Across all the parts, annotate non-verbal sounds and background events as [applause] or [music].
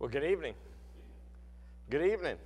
Well, good evening. Good evening.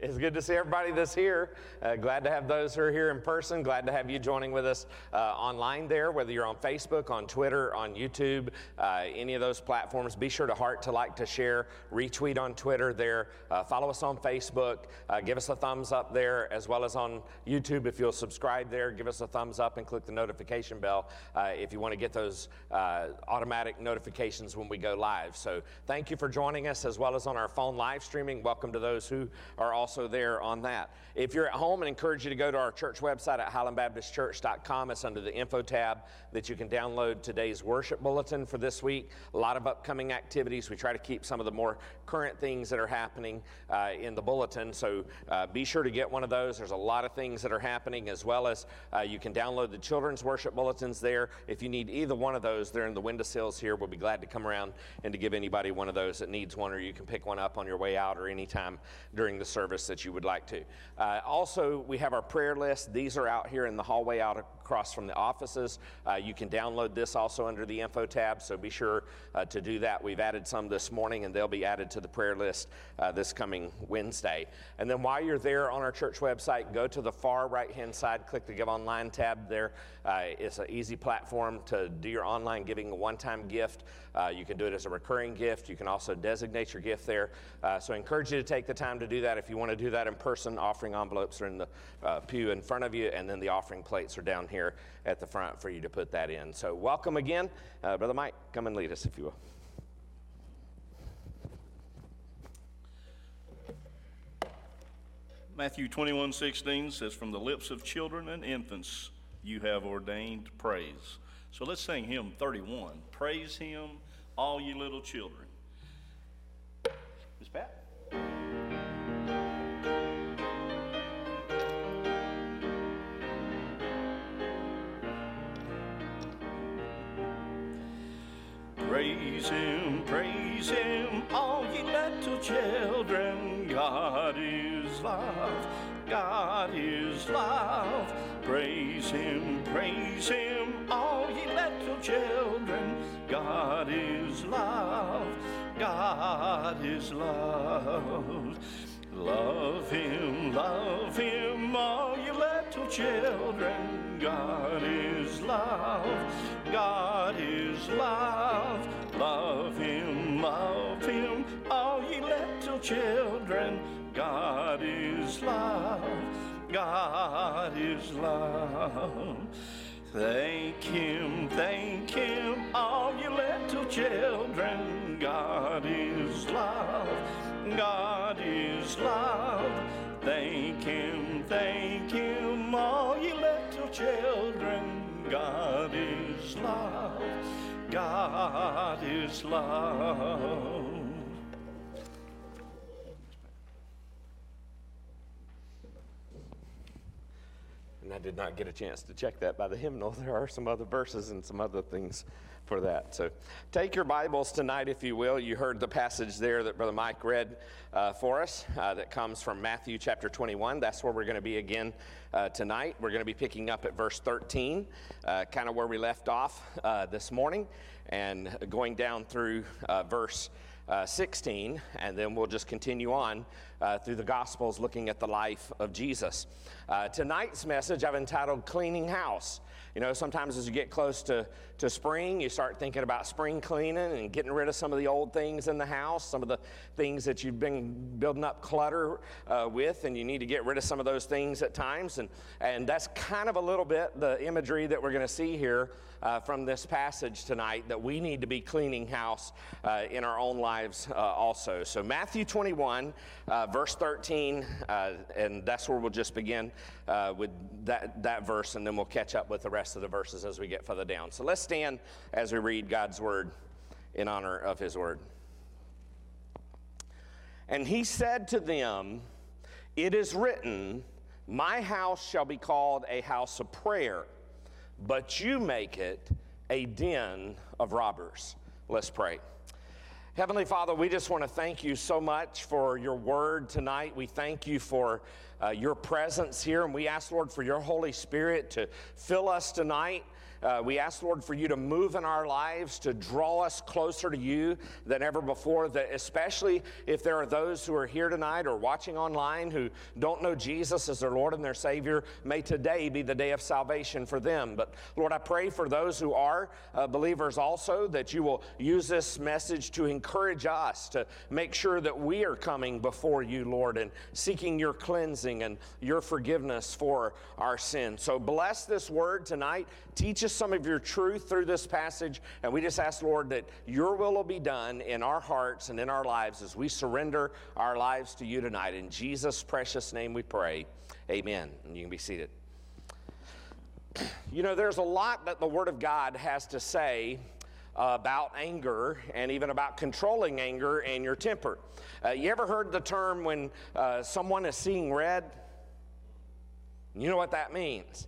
It's good to see everybody that's here. Uh, glad to have those who are here in person. Glad to have you joining with us uh, online there, whether you're on Facebook, on Twitter, on YouTube, uh, any of those platforms. Be sure to heart, to like, to share, retweet on Twitter there. Uh, follow us on Facebook. Uh, give us a thumbs up there, as well as on YouTube. If you'll subscribe there, give us a thumbs up and click the notification bell uh, if you want to get those automatic notifications when we go live. So thank you for joining us, as well as on our phone live streaming. Welcome to those who are also also there on that. If you're at home, I encourage you to go to our church website at highlandbaptistchurch.com. It's under the info tab that you can download today's worship bulletin for this week. A lot of upcoming activities. We try to keep some of the more current things that are happening uh, in the bulletin. So uh, be sure to get one of those. There's a lot of things that are happening, as well as uh, you can download the children's worship bulletins there. If you need either one of those, they're in the windowsills here. We'll be glad to come around and to give anybody one of those that needs one, or you can pick one up on your way out or anytime during the service that you would like to. Uh, also, we have our prayer list. These are out here in the hallway out across from the offices. Uh, you can download this also under the info tab, so be sure to do that. We've added some this morning, and they'll be added to the prayer list uh, this coming Wednesday. And then while you're there on our church website, go to the far right hand side, click the Give Online tab there. Uh, it's an easy platform to do your online giving, a one time gift. Uh, you can do it as a recurring gift. You can also designate your gift there. Uh, so I encourage you to take the time to do that. If you want to do that in person, offering envelopes are in the pew in front of you, and then the offering plates are down here here at the front for you to put that in. So, welcome again. Uh, Brother Mike, come and lead us, if you will. Matthew 21 16 says, From the lips of children and infants you have ordained praise. So let's sing hymn 31. Praise him, all you little children. Miss Pat? Praise him, praise him, all ye little children. God is love, God is love. Praise him, praise him, all ye little children. God is love, God is love. Love him, love him, all you little children. God is love, God is love. Love him, love him, all ye little children. God is love, God is love. Thank him, thank him, all you little children. God is love. God is love. Thank Him, thank Him, all ye little children. God is love. God is love. And I did not get a chance to check that by the hymnal. [laughs] There are some other verses and some other things for that. So take your Bibles tonight, if you will. You heard the passage there that Brother Mike read uh, for us uh, that comes from Matthew chapter 21. That's where we're going to be again uh, tonight. We're going to be picking up at verse 13, uh, kind of where we left off uh, this morning, and going down through uh, 16, and then we'll just continue on through the Gospels looking at the life of Jesus. tonight's message I've entitled Cleaning House. You know, sometimes as you get close to, to spring, you start thinking about spring cleaning and getting rid of some of the old things in the house, some of the things that you've been building up clutter uh, with, and you need to get rid of some of those things at times. And, and that's kind of a little bit the imagery that we're going to see here uh, from this passage tonight that we need to be cleaning house uh, in our own lives uh, also. So, Matthew 21, uh, verse 13, uh, and that's where we'll just begin with that, that verse, and then we'll catch up with the rest of the verses as we get further down. So, let's stand as we read God's word in honor of his word. And he said to them, It is written, My house shall be called a house of prayer but you make it a den of robbers. Let's pray. Heavenly Father, we just want to thank you so much for your word tonight. We thank you for uh, your presence here, and we ask, Lord, for your Holy Spirit to fill us tonight Uh, we ask, Lord, for you to move in our lives, to draw us closer to you than ever before, that especially if there are those who are here tonight or watching online who don't know Jesus as their Lord and their Savior, may today be the day of salvation for them. But Lord, I pray for those who are uh, believers also that you will use this message to encourage us to make sure that we are coming before you, Lord, and seeking your cleansing and your forgiveness for our sins. So bless this word tonight. Teach us some of your truth through this passage. And we just ask, Lord, that your will will be done in our hearts and in our lives as we surrender our lives to you tonight. In Jesus' precious name we pray. Amen. And you can be seated. You know, there's a lot that the Word of God has to say about anger and even about controlling anger and your temper. Uh, you ever heard the term when uh, someone is seeing red? You know what that means.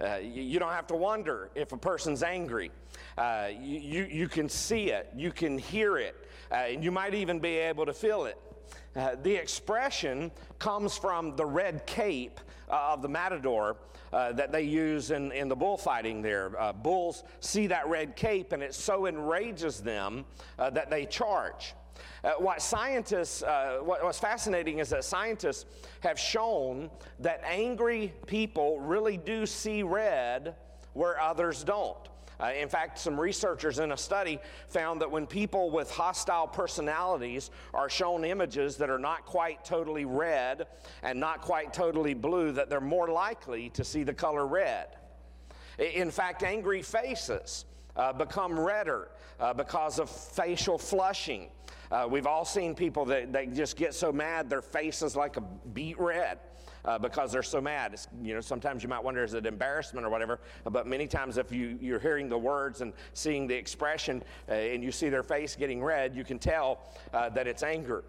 Uh, you, you, don't have to wonder if a person's angry. Uh, you, you, you, can see it, you can hear it, uh, and you might even be able to feel it. Uh, the expression comes from the red cape uh, of the matador uh, that they use in, in the bullfighting there. bulls see that red cape, and it so enrages them that they charge. Uh, what scientists, uh, what, what's fascinating is that scientists have shown that angry people really do see red where others don't. Uh, in fact, some researchers in a study found that when people with hostile personalities are shown images that are not quite totally red and not quite totally blue, that they're more likely to see the color red. In fact, angry faces uh, become redder uh, because of facial flushing. Uh, we've all seen people that, that just get so mad their face is like a beet red. Uh, because they're so mad. It's, you know, sometimes you might wonder is it embarrassment or whatever, but many times if you, you're hearing the words and seeing the expression uh, and you see their face getting red, you can tell uh, that it's anger.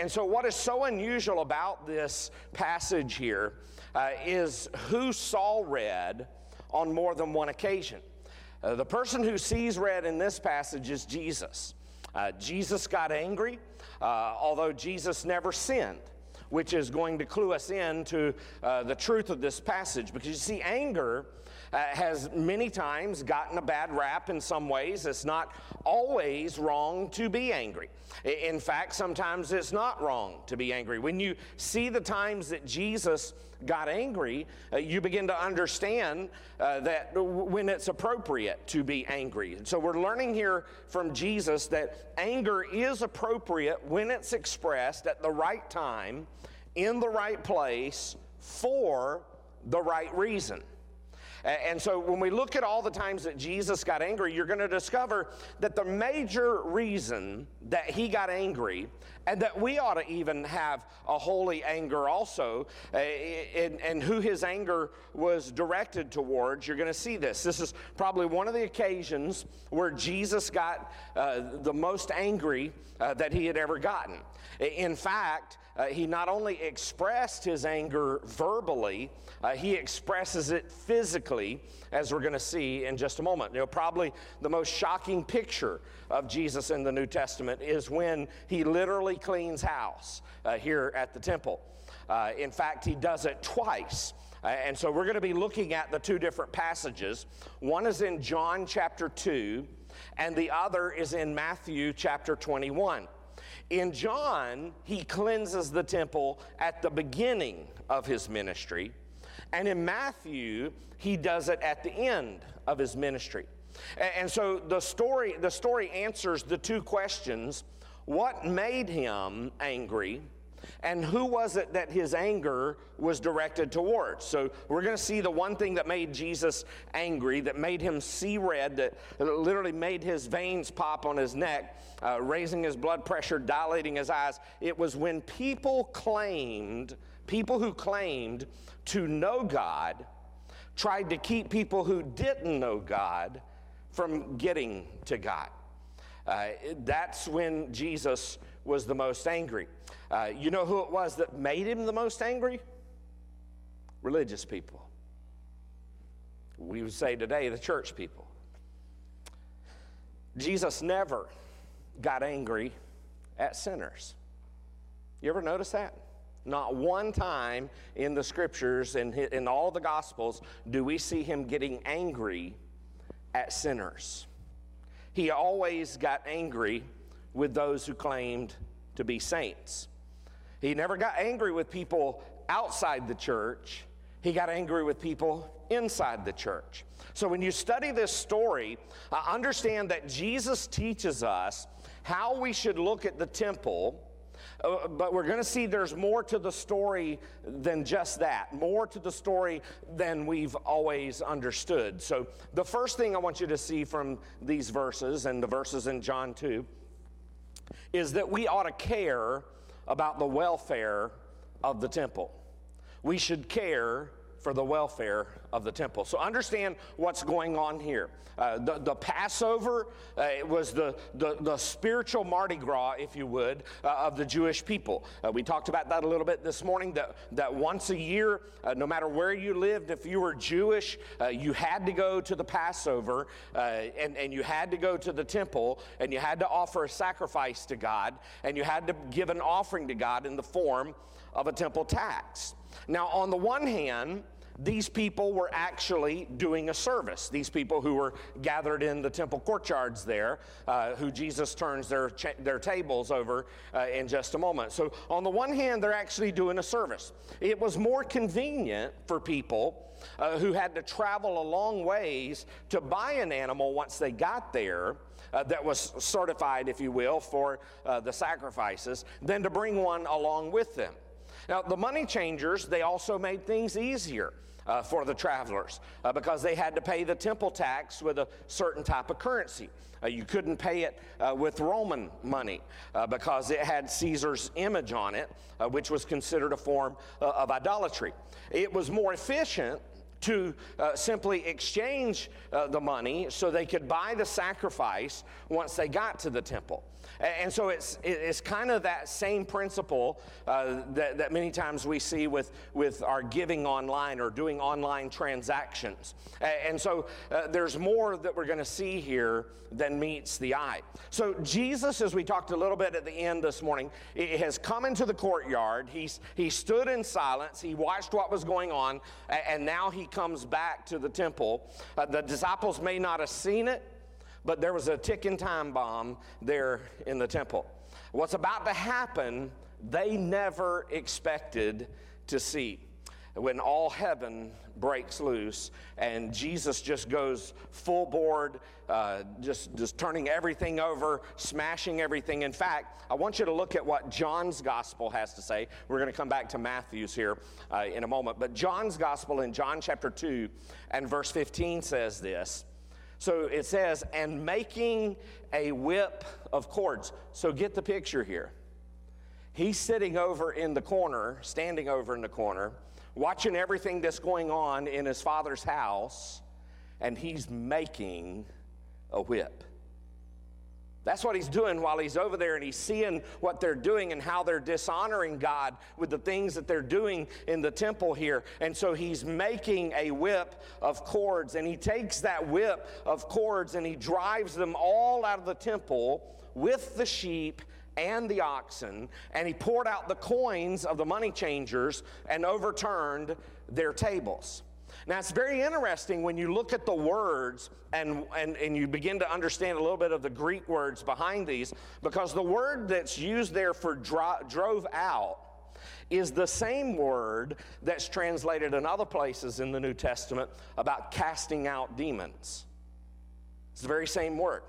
And so, what is so unusual about this passage here uh, is who saw red on more than one occasion. Uh, the person who sees red in this passage is Jesus. Uh, Jesus got angry, uh, although Jesus never sinned, which is going to clue us in to uh, the truth of this passage. Because you see, anger uh, has many times gotten a bad rap in some ways. It's not always wrong to be angry. In fact, sometimes it's not wrong to be angry. When you see the times that Jesus got angry, uh, you begin to understand uh, that when it's appropriate to be angry. So we're learning here from Jesus that anger is appropriate when it's expressed at the right time, in the right place, for the right reason. And so when we look at all the times that Jesus got angry, you're going to discover that the major reason that he got angry and that we ought to even have a holy anger also, uh, and, and who his anger was directed towards, you're going to see this. This is probably one of the occasions where Jesus got uh, the most angry uh, that he had ever gotten. In fact, uh, he not only expressed his anger verbally, uh, he expresses it physically, as we're going to see in just a moment. You know, probably the most shocking picture of Jesus in the New Testament is when he literally cleans house uh, here at the temple. Uh, in fact, he does it twice. Uh, and so we're going to be looking at the two different passages. One is in John chapter 2, and the other is in Matthew chapter 21. In John, he cleanses the temple at the beginning of his ministry. And in Matthew, he does it at the end of his ministry. And so the story, the story answers the two questions what made him angry? And who was it that his anger was directed towards? So we're going to see the one thing that made Jesus angry, that made him see red, that literally made his veins pop on his neck, uh, raising his blood pressure, dilating his eyes. It was when people claimed, people who claimed to know God, tried to keep people who didn't know God from getting to God. Uh, that's when Jesus was the most angry. Uh, you know who it was that made him the most angry? Religious people. We would say today, the church people. Jesus never got angry at sinners. You ever notice that? Not one time in the scriptures and in, in all the gospels do we see him getting angry at sinners. He always got angry with those who claimed to be saints. He never got angry with people outside the church, he got angry with people inside the church. So when you study this story, understand that Jesus teaches us how we should look at the temple. Uh, but we're going to see there's more to the story than just that, more to the story than we've always understood. So, the first thing I want you to see from these verses and the verses in John 2 is that we ought to care about the welfare of the temple. We should care for the welfare of the temple. So understand what's going on here. Uh, the, the, Passover uh, was the, the, the, spiritual Mardi Gras, if you would, uh, of the Jewish people. Uh, we talked about that a little bit this morning, that, that once a year, uh, no matter where you lived, if you were Jewish, uh, you had to go to the Passover and, and you had to go to the temple and you had to offer a sacrifice to God and you had to give an offering to God in the form of a temple tax. Now, on the one hand, these people were actually doing a service. These people who were gathered in the temple courtyards there, uh, who Jesus turns their, cha- their tables over uh, in just a moment. So, on the one hand, they're actually doing a service. It was more convenient for people uh, who had to travel a long ways to buy an animal once they got there. Uh, that was certified, if you will, for uh, the sacrifices, than to bring one along with them. Now, the money changers, they also made things easier uh, for the travelers uh, because they had to pay the temple tax with a certain type of currency. Uh, you couldn't pay it uh, with Roman money uh, because it had Caesar's image on it, uh, which was considered a form of idolatry. It was more efficient to uh, simply exchange uh, the money so they could buy the sacrifice once they got to the temple. And so it's, it's kind of that same principle uh, that, that many times we see with, with our giving online or doing online transactions. And so uh, there's more that we're going to see here than meets the eye. So Jesus, as we talked a little bit at the end this morning, has come into the courtyard. He's, he stood in silence. He watched what was going on. And now he comes back to the temple. Uh, the disciples may not have seen it but there was a ticking time bomb there in the temple. What's about to happen, they never expected to see. When all heaven breaks loose and Jesus just goes full board, uh, just, just turning everything over, smashing everything. In fact, I want you to look at what John's gospel has to say. We're going to come back to Matthew's here uh, in a moment. But John's gospel in John chapter 2 and verse 15 says this. So it says, and making a whip of cords. So get the picture here. He's sitting over in the corner, standing over in the corner, watching everything that's going on in his father's house, and he's making a whip. That's what he's doing while he's over there and he's seeing what they're doing and how they're dishonoring God with the things that they're doing in the temple here. And so he's making a whip of cords and he takes that whip of cords and he drives them all out of the temple with the sheep and the oxen and he poured out the coins of the money changers and overturned their tables. Now, it's very interesting when you look at the words and, and, and you begin to understand a little bit of the Greek words behind these, because the word that's used there for dro- drove out is the same word that's translated in other places in the New Testament about casting out demons. It's the very same word.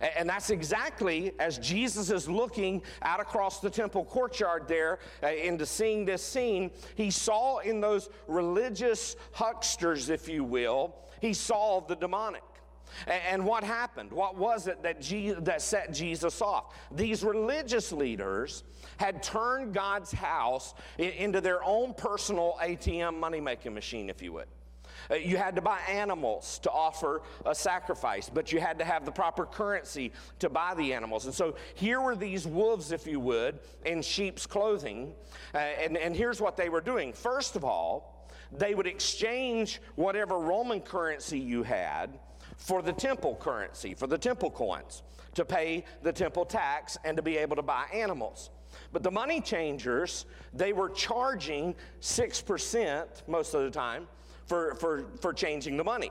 And that's exactly as Jesus is looking out across the temple courtyard there uh, into seeing this scene, he saw in those religious hucksters, if you will, he saw the demonic. And what happened? What was it that, that set Jesus off? These religious leaders had turned God's house into their own personal ATM money making machine, if you would. Uh, you had to buy animals to offer a sacrifice, but you had to have the proper currency to buy the animals. And so here were these wolves, if you would, in sheep's clothing. Uh, and, and here's what they were doing. First of all, they would exchange whatever Roman currency you had for the temple currency, for the temple coins, to pay the temple tax and to be able to buy animals. But the money changers, they were charging 6% most of the time for, for, for changing the money.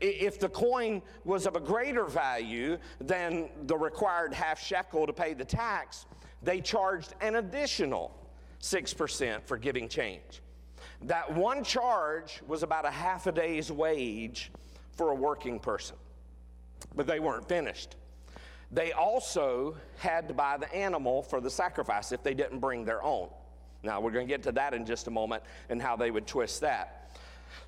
If the coin was of a greater value than the required half shekel to pay the tax, they charged an additional 6% for giving change. That one charge was about a half a day's wage for a working person. But they weren't finished. They also had to buy the animal for the sacrifice if they didn't bring their own. Now, we're going to get to that in just a moment and how they would twist that.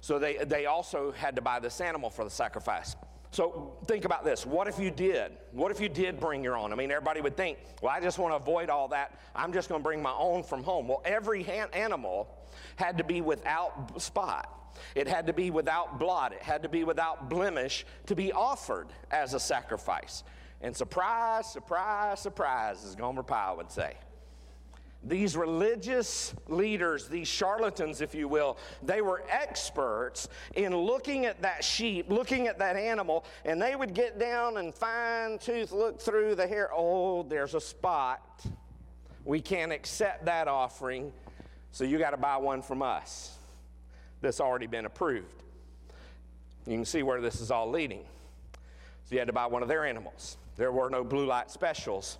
So, they, they also had to buy this animal for the sacrifice. So think about this. What if you did? What if you did bring your own? I mean, everybody would think, well, I just want to avoid all that. I'm just going to bring my own from home. Well, every animal had to be without spot. It had to be without blot. It had to be without blemish to be offered as a sacrifice. And surprise, surprise, surprise, as Gomer Pyle would say these religious leaders, these charlatans, if you will, they were experts in looking at that sheep, looking at that animal, and they would get down and fine tooth look through the hair. Oh, there's a spot. We can't accept that offering, so you got to buy one from us that's already been approved. You can see where this is all leading. So you had to buy one of their animals. There were no blue light specials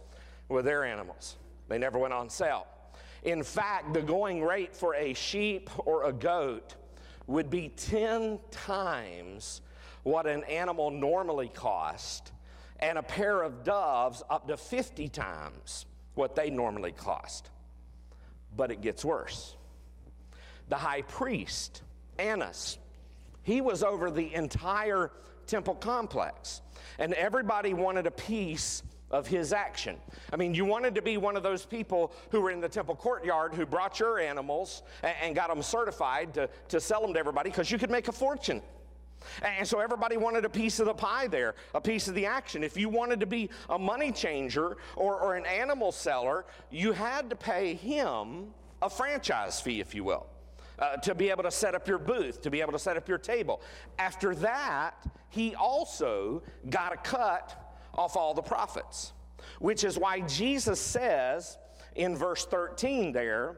with their animals. They never went on sale. In fact, the going rate for a sheep or a goat would be 10 times what an animal normally cost, and a pair of doves up to 50 times what they normally cost. But it gets worse. The high priest, Annas, he was over the entire temple complex, and everybody wanted a piece of his action. I mean, you wanted to be one of those people who were in the temple courtyard who brought your animals and, and got them certified to, to sell them to everybody because you could make a fortune. And so everybody wanted a piece of the pie there, a piece of the action. If you wanted to be a money changer or, or an animal seller, you had to pay him a franchise fee, if you will. Uh, to be able to set up your booth, to be able to set up your table. After that, he also got a cut off all the profits, Which is why Jesus says in verse 13 there,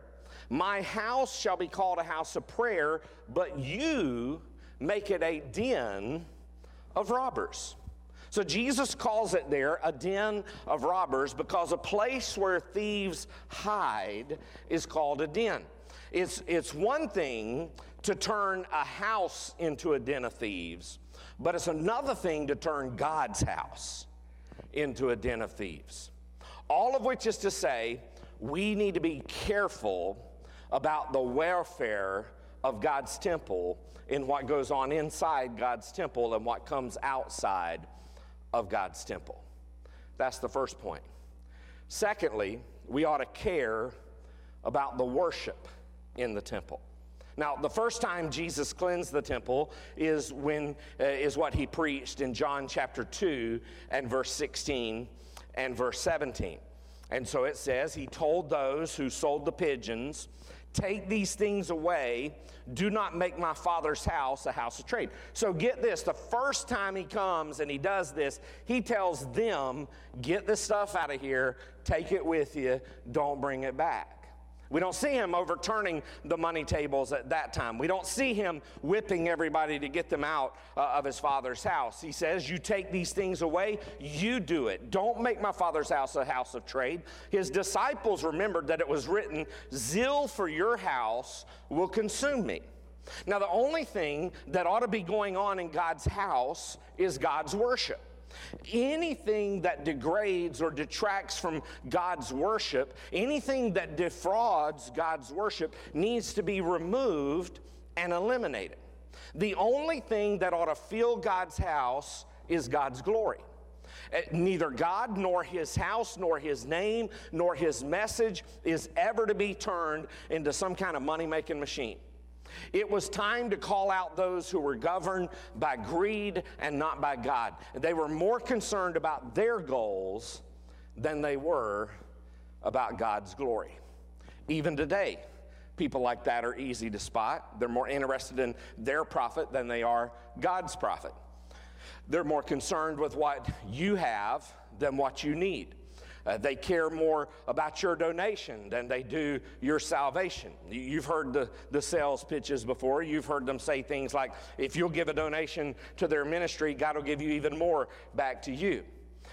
My house shall be called a house of prayer, but you make it a den of robbers. So Jesus calls it there a den of robbers because a place where thieves hide is called a den. It's, it's one thing to turn a house into a den of thieves, but it's another thing to turn God's house into a den of thieves. All of which is to say, we need to be careful about the welfare of God's temple in what goes on inside God's temple and what comes outside of God's temple. That's the first point. Secondly, we ought to care about the worship in the temple. Now, the first time Jesus cleansed the temple is when uh, is what he preached in John chapter 2 and verse 16 and verse 17. And so it says, He told those who sold the pigeons, Take these things away. Do not make my father's house a house of trade. So get this the first time he comes and he does this, he tells them, Get this stuff out of here, take it with you, don't bring it back. We don't see him overturning the money tables at that time. We don't see him whipping everybody to get them out uh, of his father's house. He says, You take these things away, you do it. Don't make my father's house a house of trade. His disciples remembered that it was written, Zeal for your house will consume me. Now, the only thing that ought to be going on in God's house is God's worship. Anything that degrades or detracts from God's worship, anything that defrauds God's worship, needs to be removed and eliminated. The only thing that ought to fill God's house is God's glory. Eh, neither God, nor his house, nor his name, nor his message is ever to be turned into some kind of money making machine. It was time to call out those who were governed by greed and not by God. They were more concerned about their goals than they were about God's glory. Even today, people like that are easy to spot. They're more interested in their profit than they are God's profit. They're more concerned with what you have than what you need. Uh, they care more about your donation than they do your salvation. You've heard the, the sales pitches before. You've heard them say things like, if you'll give a donation to their ministry, God will give you even more back to you.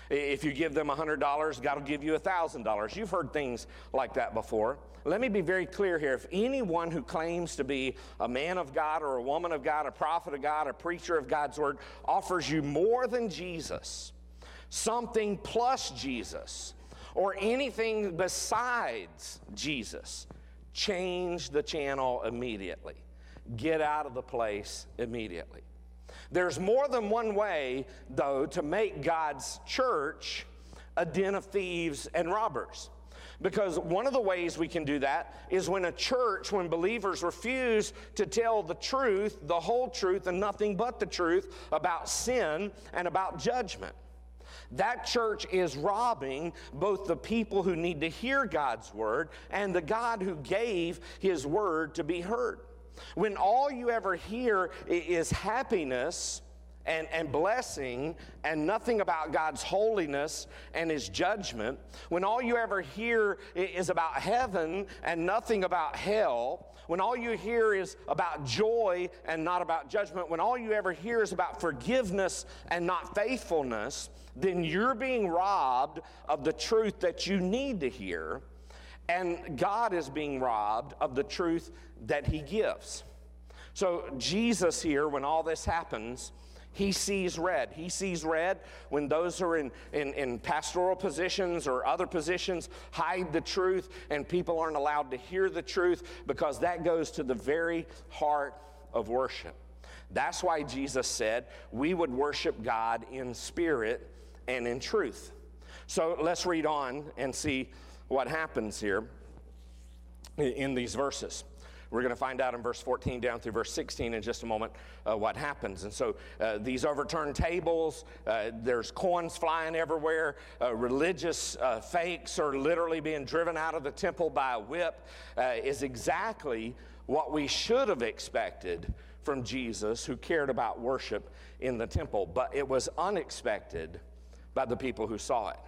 If you give them $100, God will give you $1,000. You've heard things like that before. Let me be very clear here. If anyone who claims to be a man of God or a woman of God, a prophet of God, a preacher of God's word, offers you more than Jesus, something plus Jesus, or anything besides Jesus, change the channel immediately. Get out of the place immediately. There's more than one way, though, to make God's church a den of thieves and robbers. Because one of the ways we can do that is when a church, when believers refuse to tell the truth, the whole truth, and nothing but the truth about sin and about judgment. That church is robbing both the people who need to hear God's word and the God who gave his word to be heard. When all you ever hear is happiness and, and blessing and nothing about God's holiness and His judgment, when all you ever hear is about heaven and nothing about hell, when all you hear is about joy and not about judgment, when all you ever hear is about forgiveness and not faithfulness, then you're being robbed of the truth that you need to hear, and God is being robbed of the truth that He gives. So, Jesus here, when all this happens, he sees red. He sees red when those who are in, in, in, pastoral positions or other positions hide the truth and people aren't allowed to hear the truth because that goes to the very heart of worship. That's why Jesus said we would worship God in spirit and in truth. So let's read on and see what happens here in these verses. We're going to find out in verse 14 down through verse 16 in just a moment uh, what happens. And so uh, these overturned tables, uh, there's coins flying everywhere. Uh, religious uh, fakes are literally being driven out of the temple by a whip, uh, is exactly what we should have expected from Jesus, who cared about worship in the temple. But it was unexpected by the people who saw it.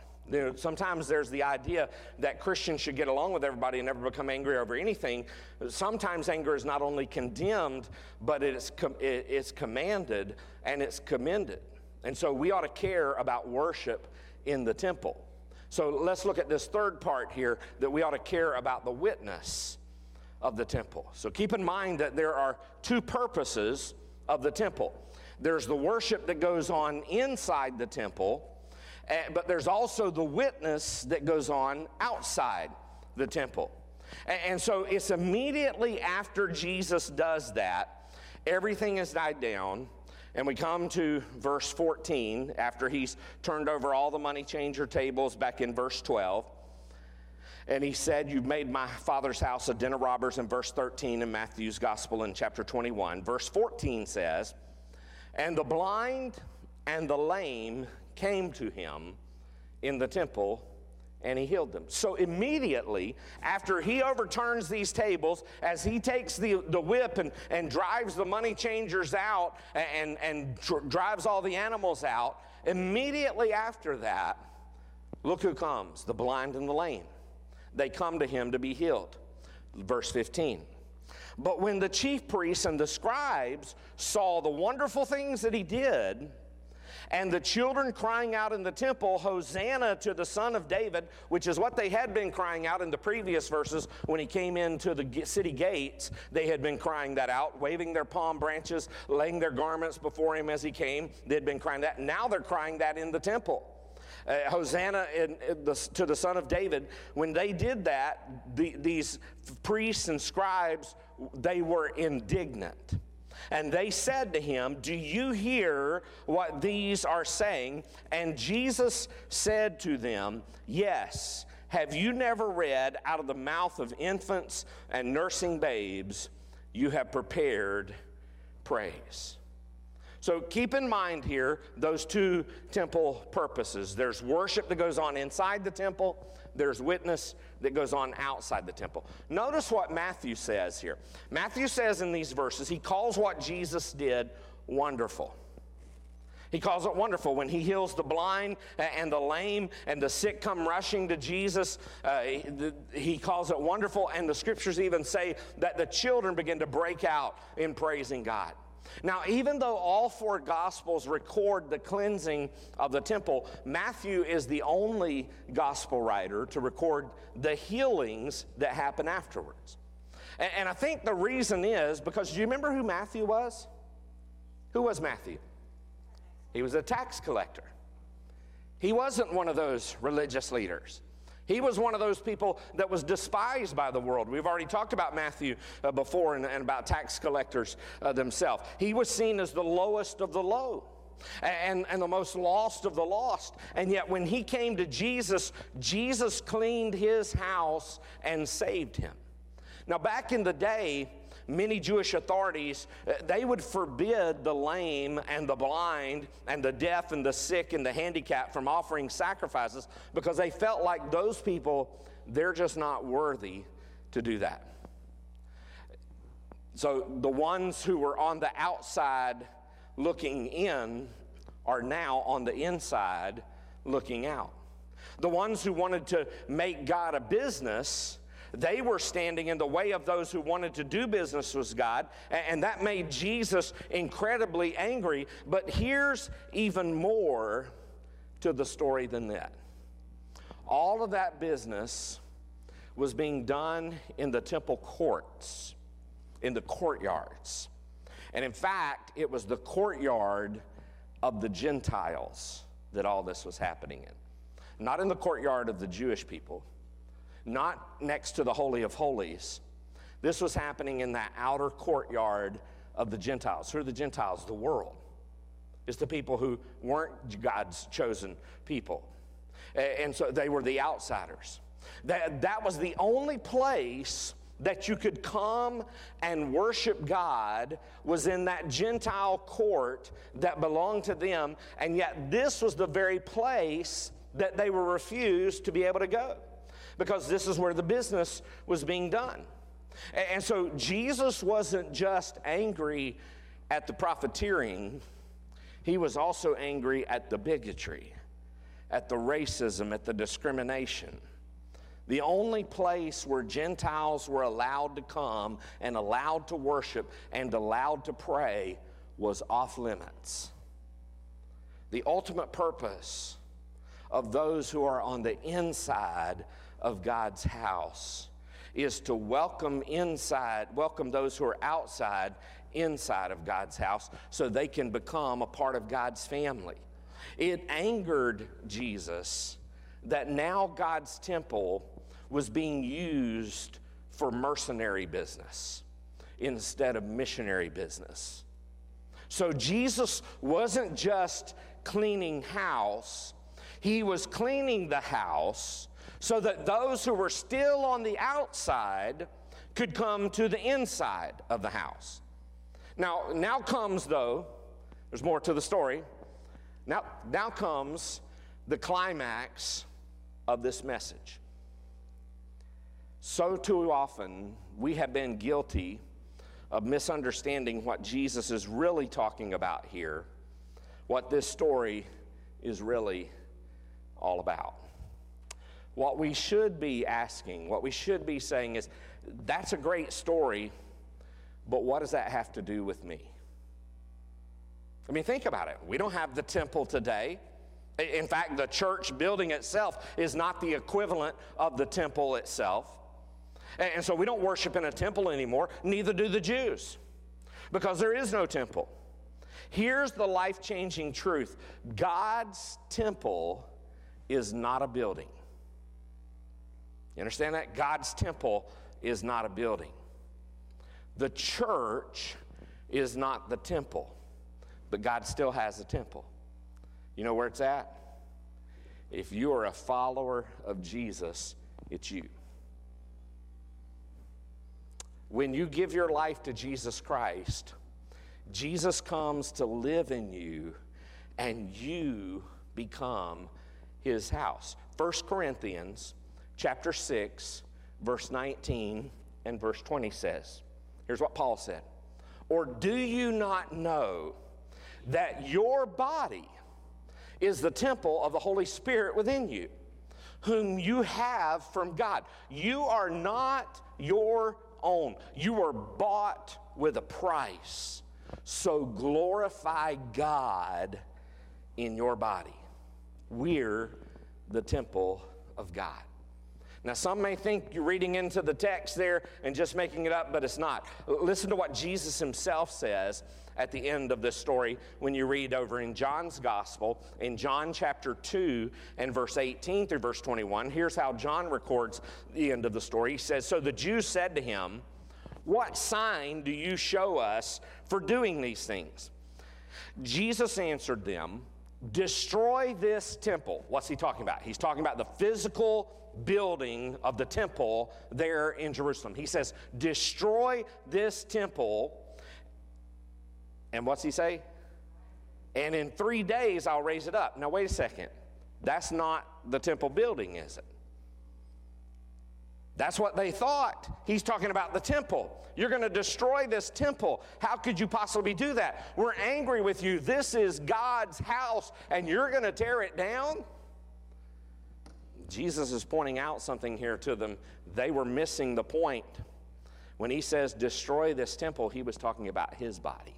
Sometimes there's the idea that Christians should get along with everybody and never become angry over anything. Sometimes anger is not only condemned, but it's, com- it's commanded and it's commended. And so we ought to care about worship in the temple. So let's look at this third part here that we ought to care about the witness of the temple. So keep in mind that there are two purposes of the temple there's the worship that goes on inside the temple Eh, but there's also the witness that goes on outside the temple. And so it's immediately after Jesus does that, everything has died down. And we come to verse 14 after he's turned over all the money changer tables back in verse 12. And he said, You've made my father's house a den of robbers in verse 13 in Matthew's gospel in chapter 21. Verse 14 says, And the blind and the lame came to him in the temple and he healed them. So immediately after he overturns these tables, as he takes the, the whip and, and drives the money changers out and, and dr- drives all the animals out, immediately after that, look who comes the blind and the lame. They come to him to be healed. Verse 15. But when the chief priests and the scribes saw the wonderful things that he did, and the children crying out in the temple, Hosanna to the Son of David, which is what they had been crying out in the previous verses when he came into the city gates. They had been crying that out, waving their palm branches, laying their garments before him as he came. They had been crying that. Now they're crying that in the temple. Uh, Hosanna in, in the, to the Son of David. When they did that, the, these priests and scribes, they were indignant. And they said to him, Do you hear what these are saying? And Jesus said to them, Yes. Have you never read, out of the mouth of infants and nursing babes, you have prepared praise? So keep in mind here those two temple purposes. There's worship that goes on inside the temple, there's witness that goes on outside the temple. Notice what Matthew says here. Matthew says in these verses, he calls what Jesus did wonderful. He calls it wonderful when he heals the blind and the lame and the sick come rushing to Jesus. Uh, he calls it wonderful, and the scriptures even say that the children begin to break out in praising God. Now, even though all four Gospels record the cleansing of the temple, Matthew is the only Gospel writer to record the healings that happen afterwards. And, and I think the reason is because do you remember who Matthew was? Who was Matthew? He was a tax collector. He wasn't one of those religious leaders. He was one of those people that was despised by the world. We've already talked about Matthew uh, before and, and, about tax collectors uh, themselves. He was seen as the lowest of the low. And, and the most lost of the lost. And yet, when he came to Jesus, Jesus cleaned his house and saved him. Now, back in the day, many Jewish authorities, uh, they would forbid the lame and the blind and the deaf and the sick and the handicapped from offering sacrifices because they felt like those people, they're just not worthy to do that. So the ones who were on the outside looking in are now on the inside looking out. The ones who wanted to make God a business they were standing in the way of those who wanted to do business with God, and that made Jesus incredibly angry. But here's even more to the story than that. All of that business was being done in the temple courts, in the courtyards. And in fact, it was the courtyard of the Gentiles that all this was happening in. Not in the courtyard of the Jewish people, not next to the Holy of Holies. This was happening in that outer courtyard of the Gentiles. Who are the Gentiles? The world. It's the people who weren't God's chosen people. And so they were the outsiders. That, that was the only place that you could come and worship God was in that Gentile court that belonged to them. And yet, this was the very place that they were refused to be able to go because this is where the business was being done. And so Jesus wasn't just angry at the profiteering, he was also angry at the bigotry, at the racism, at the discrimination. The only place where Gentiles were allowed to come and allowed to worship and allowed to pray was off limits. The ultimate purpose of those who are on the inside of God's house is to welcome inside, welcome those who are outside inside of God's house so they can become a part of God's family. It angered Jesus that now God's temple was being used for mercenary business instead of missionary business. So Jesus wasn't just cleaning house, he was cleaning the house so that those who were still on the outside could come to the inside of the house. Now, now comes though, there's more to the story. Now, now comes the climax of this message. So too often we have been guilty of misunderstanding what Jesus is really talking about here, what this story is really all about. What we should be asking, what we should be saying is, that's a great story, but what does that have to do with me? I mean, think about it. We don't have the temple today. In fact, the church building itself is not the equivalent of the temple itself. And so we don't worship in a temple anymore, neither do the Jews, because there is no temple. Here's the life changing truth God's temple is not a building. You understand that? God's temple is not a building. The church is not the temple, but God still has a temple. You know where it's at? If you are a follower of Jesus, it's you. When you give your life to Jesus Christ, Jesus comes to live in you and you become his house. 1 Corinthians chapter 6, verse 19 and verse 20 says. Here's what Paul said Or do you not know that your body is the temple of the Holy Spirit within you, whom you have from God. You are not your own, you were bought with a price. So glorify God in your body. We're the temple of God. Now, some may think you're reading into the text there and just making it up, but it's not. Listen to what Jesus himself says at the end of this story when you read over in John's Gospel, in John chapter 2 and verse 18 through verse 21. Here's how John records the end of the story. He says, So the Jews said to him, What sign do you show us for doing these things? Jesus answered them, Destroy this temple. What's he talking about? He's talking about the physical building of the temple there in Jerusalem. He says, Destroy this temple. And what's he say? And in three days I'll raise it up. Now, wait a second. That's not the temple building, is it? That's what they thought. He's talking about the temple. You're going to destroy this temple. How could you possibly do that? We're angry with you. This is God's house, and you're going to tear it down? Jesus is pointing out something here to them. They were missing the point. When he says, destroy this temple, he was talking about his body.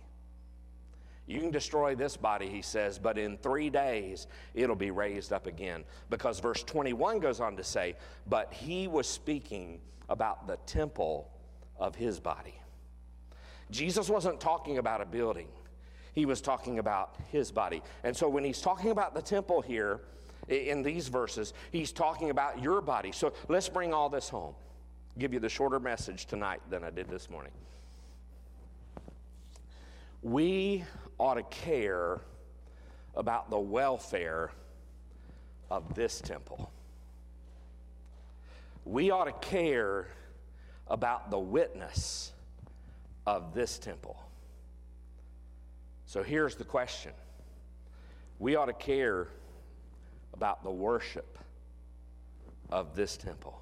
You can destroy this body, he says, but in three days it'll be raised up again. Because verse 21 goes on to say, but he was speaking about the temple of his body. Jesus wasn't talking about a building, he was talking about his body. And so when he's talking about the temple here, in these verses, he's talking about your body. So let's bring all this home. Give you the shorter message tonight than I did this morning. We ought to care about the welfare of this temple. We ought to care about the witness of this temple. So here's the question we ought to care about the worship of this temple.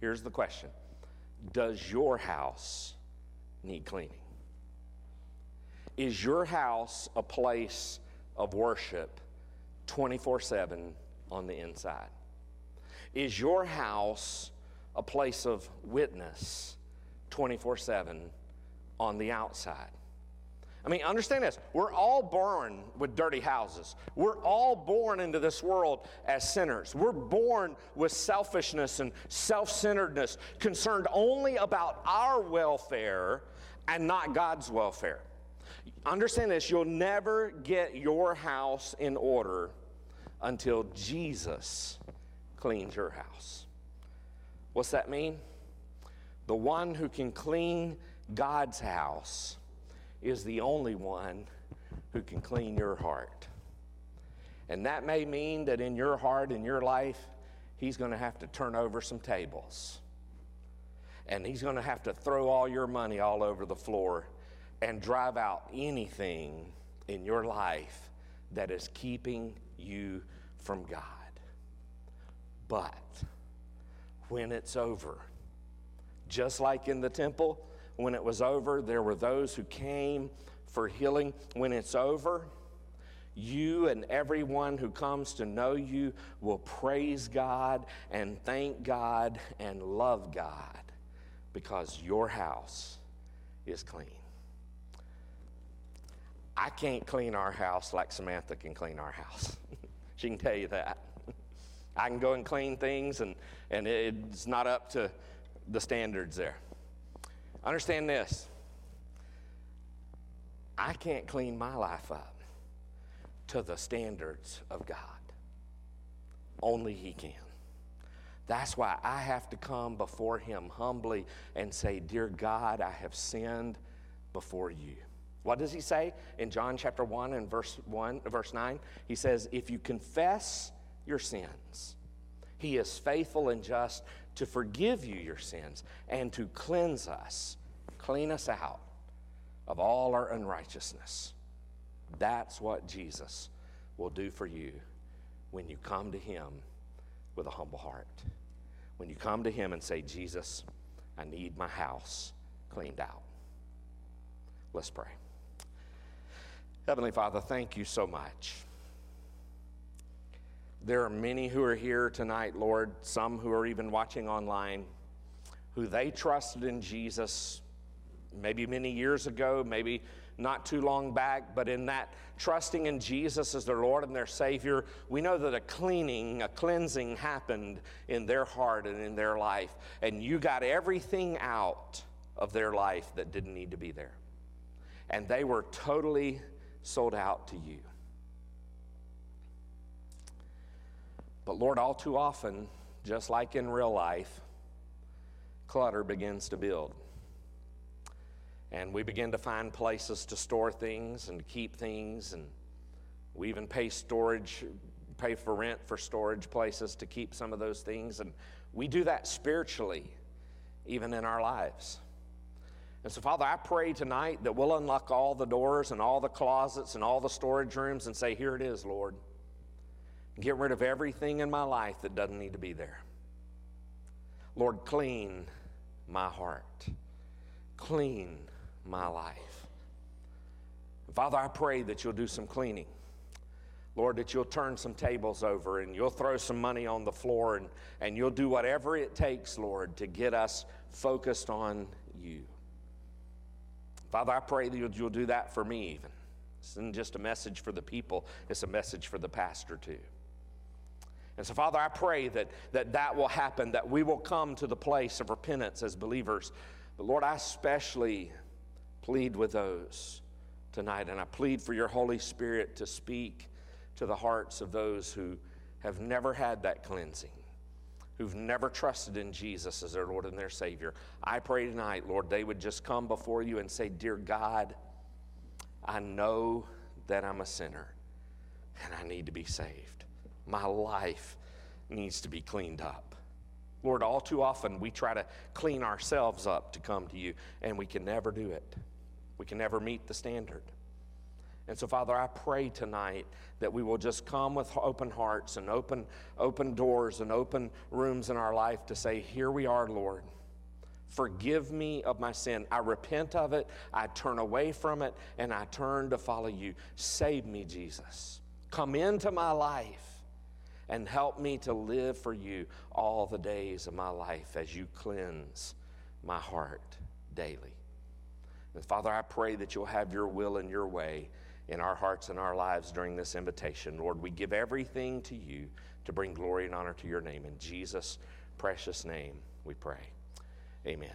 Here's the question Does your house need cleaning? Is your house a place of worship 24 7 on the inside? Is your house a place of witness 24 7 on the outside? I mean, understand this. We're all born with dirty houses. We're all born into this world as sinners. We're born with selfishness and self centeredness, concerned only about our welfare and not God's welfare. Understand this you'll never get your house in order until Jesus cleans your house. What's that mean? The one who can clean God's house is the only one who can clean your heart. And that may mean that in your heart, in your life, he's going to have to turn over some tables. And he's going to have to throw all your money all over the floor and drive out anything in your life that is keeping you from God. But when it's over, just like in the temple, when it was over, there were those who came for healing. When it's over, you and everyone who comes to know you will praise God and thank God and love God because your house is clean. I can't clean our house like Samantha can clean our house. [laughs] she can tell you that. [laughs] I can go and clean things, and, and it's not up to the standards there. Understand this I can't clean my life up to the standards of God. Only He can. That's why I have to come before Him humbly and say, Dear God, I have sinned before you. What does he say in John chapter 1 and verse 1 verse 9? He says, "If you confess your sins, he is faithful and just to forgive you your sins and to cleanse us, clean us out of all our unrighteousness. That's what Jesus will do for you when you come to Him with a humble heart. When you come to Him and say, Jesus, I need my house cleaned out. Let's pray. Heavenly Father, thank you so much. There are many who are here tonight, Lord, some who are even watching online, who they trusted in Jesus maybe many years ago, maybe not too long back, but in that trusting in Jesus as their Lord and their Savior, we know that a cleaning, a cleansing happened in their heart and in their life. And you got everything out of their life that didn't need to be there. And they were totally sold out to you. But Lord, all too often, just like in real life, clutter begins to build. And we begin to find places to store things and to keep things, and we even pay storage, pay for rent for storage places to keep some of those things. And we do that spiritually, even in our lives. And so, Father, I pray tonight that we'll unlock all the doors and all the closets and all the storage rooms and say, Here it is, Lord. Get rid of everything in my life that doesn't need to be there. Lord, clean my heart, clean my life. Father, I pray that you'll do some cleaning. Lord, that you'll turn some tables over and you'll throw some money on the floor and, and you'll do whatever it takes, Lord, to get us focused on you. Father, I pray that you'll, do that for me even. This isn't just a message for the people, it's a message for the pastor too. And so, Father, I pray that, that that will happen, that we will come to the place of repentance as believers. But Lord, I especially plead with those tonight, and I plead for your Holy Spirit to speak to the hearts of those who have never had that cleansing, who've never trusted in Jesus as their Lord and their Savior. I pray tonight, Lord, they would just come before you and say, Dear God, I know that I'm a sinner and I need to be saved. My life needs to be cleaned up. Lord, all too often we try to clean ourselves up to come to you, and we can never do it. We can never meet the standard. And so, Father, I pray tonight that we will just come with open hearts and open, open doors and open rooms in our life to say, Here we are, Lord. Forgive me of my sin. I repent of it, I turn away from it, and I turn to follow you. Save me, Jesus. Come into my life and help me to live for you all the days of my life as you cleanse my heart daily. And Father, I pray that you'll have your will and your way in our hearts and our lives during this invitation. Lord, we give everything to you to bring glory and honor to your name. In Jesus' precious name, we pray. Amen.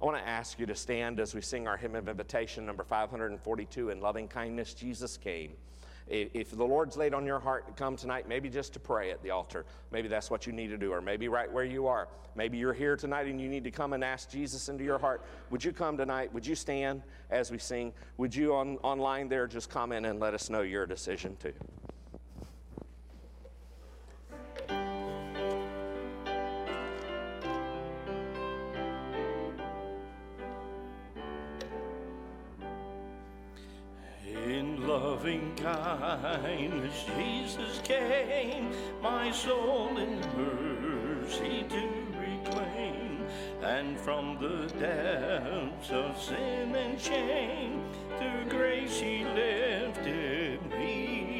I want to ask you to stand as we sing our hymn of invitation, number 542, In Loving Kindness, Jesus Came. If the Lord's laid on your heart to come tonight, maybe just to pray at the altar, maybe that's what you need to do, or maybe right where you are. Maybe you're here tonight and you need to come and ask Jesus into your heart. Would you come tonight? Would you stand as we sing? Would you on, online there just comment and let us know your decision too? Loving kindness Jesus came, my soul in mercy to reclaim, and from the depths of sin and shame, through grace He lifted me.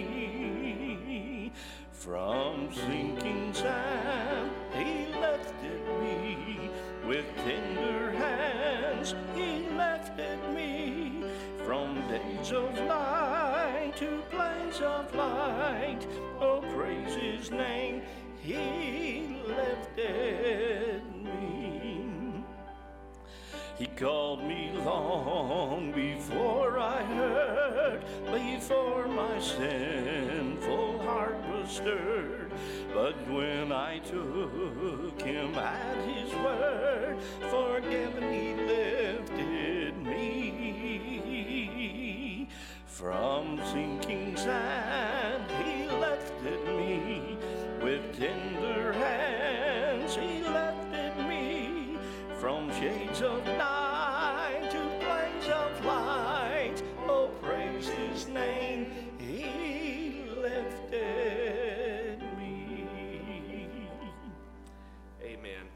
From sinking sand He lifted me, with tender hands He lifted me. From days of night to plains of light. Oh, praise his name, he lifted me. He called me long before I heard, before my sinful heart was stirred. But when I took him at his word, forgiven he lifted me. From sinking sand he lifted me, with tender hands he lifted me. From shades of night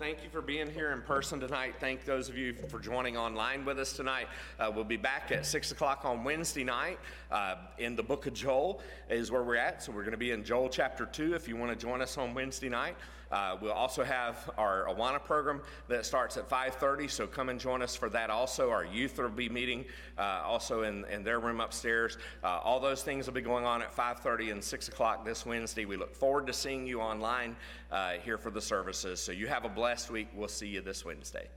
thank you for being here in person tonight. Thank those of you for joining online with us tonight. Uh, we'll be back at 6 o'clock on Wednesday night uh, in the book of Joel, is where we're at. So we're going to be in Joel chapter 2 if you want to join us on Wednesday night. Uh, we'll also have our Awana program that starts at 5:30, so come and join us for that. Also, our youth will be meeting uh, also in, in their room upstairs. Uh, all those things will be going on at 5:30 and 6 o'clock this Wednesday. We look forward to seeing you online uh, here for the services. So you have a blessed week. We'll see you this Wednesday.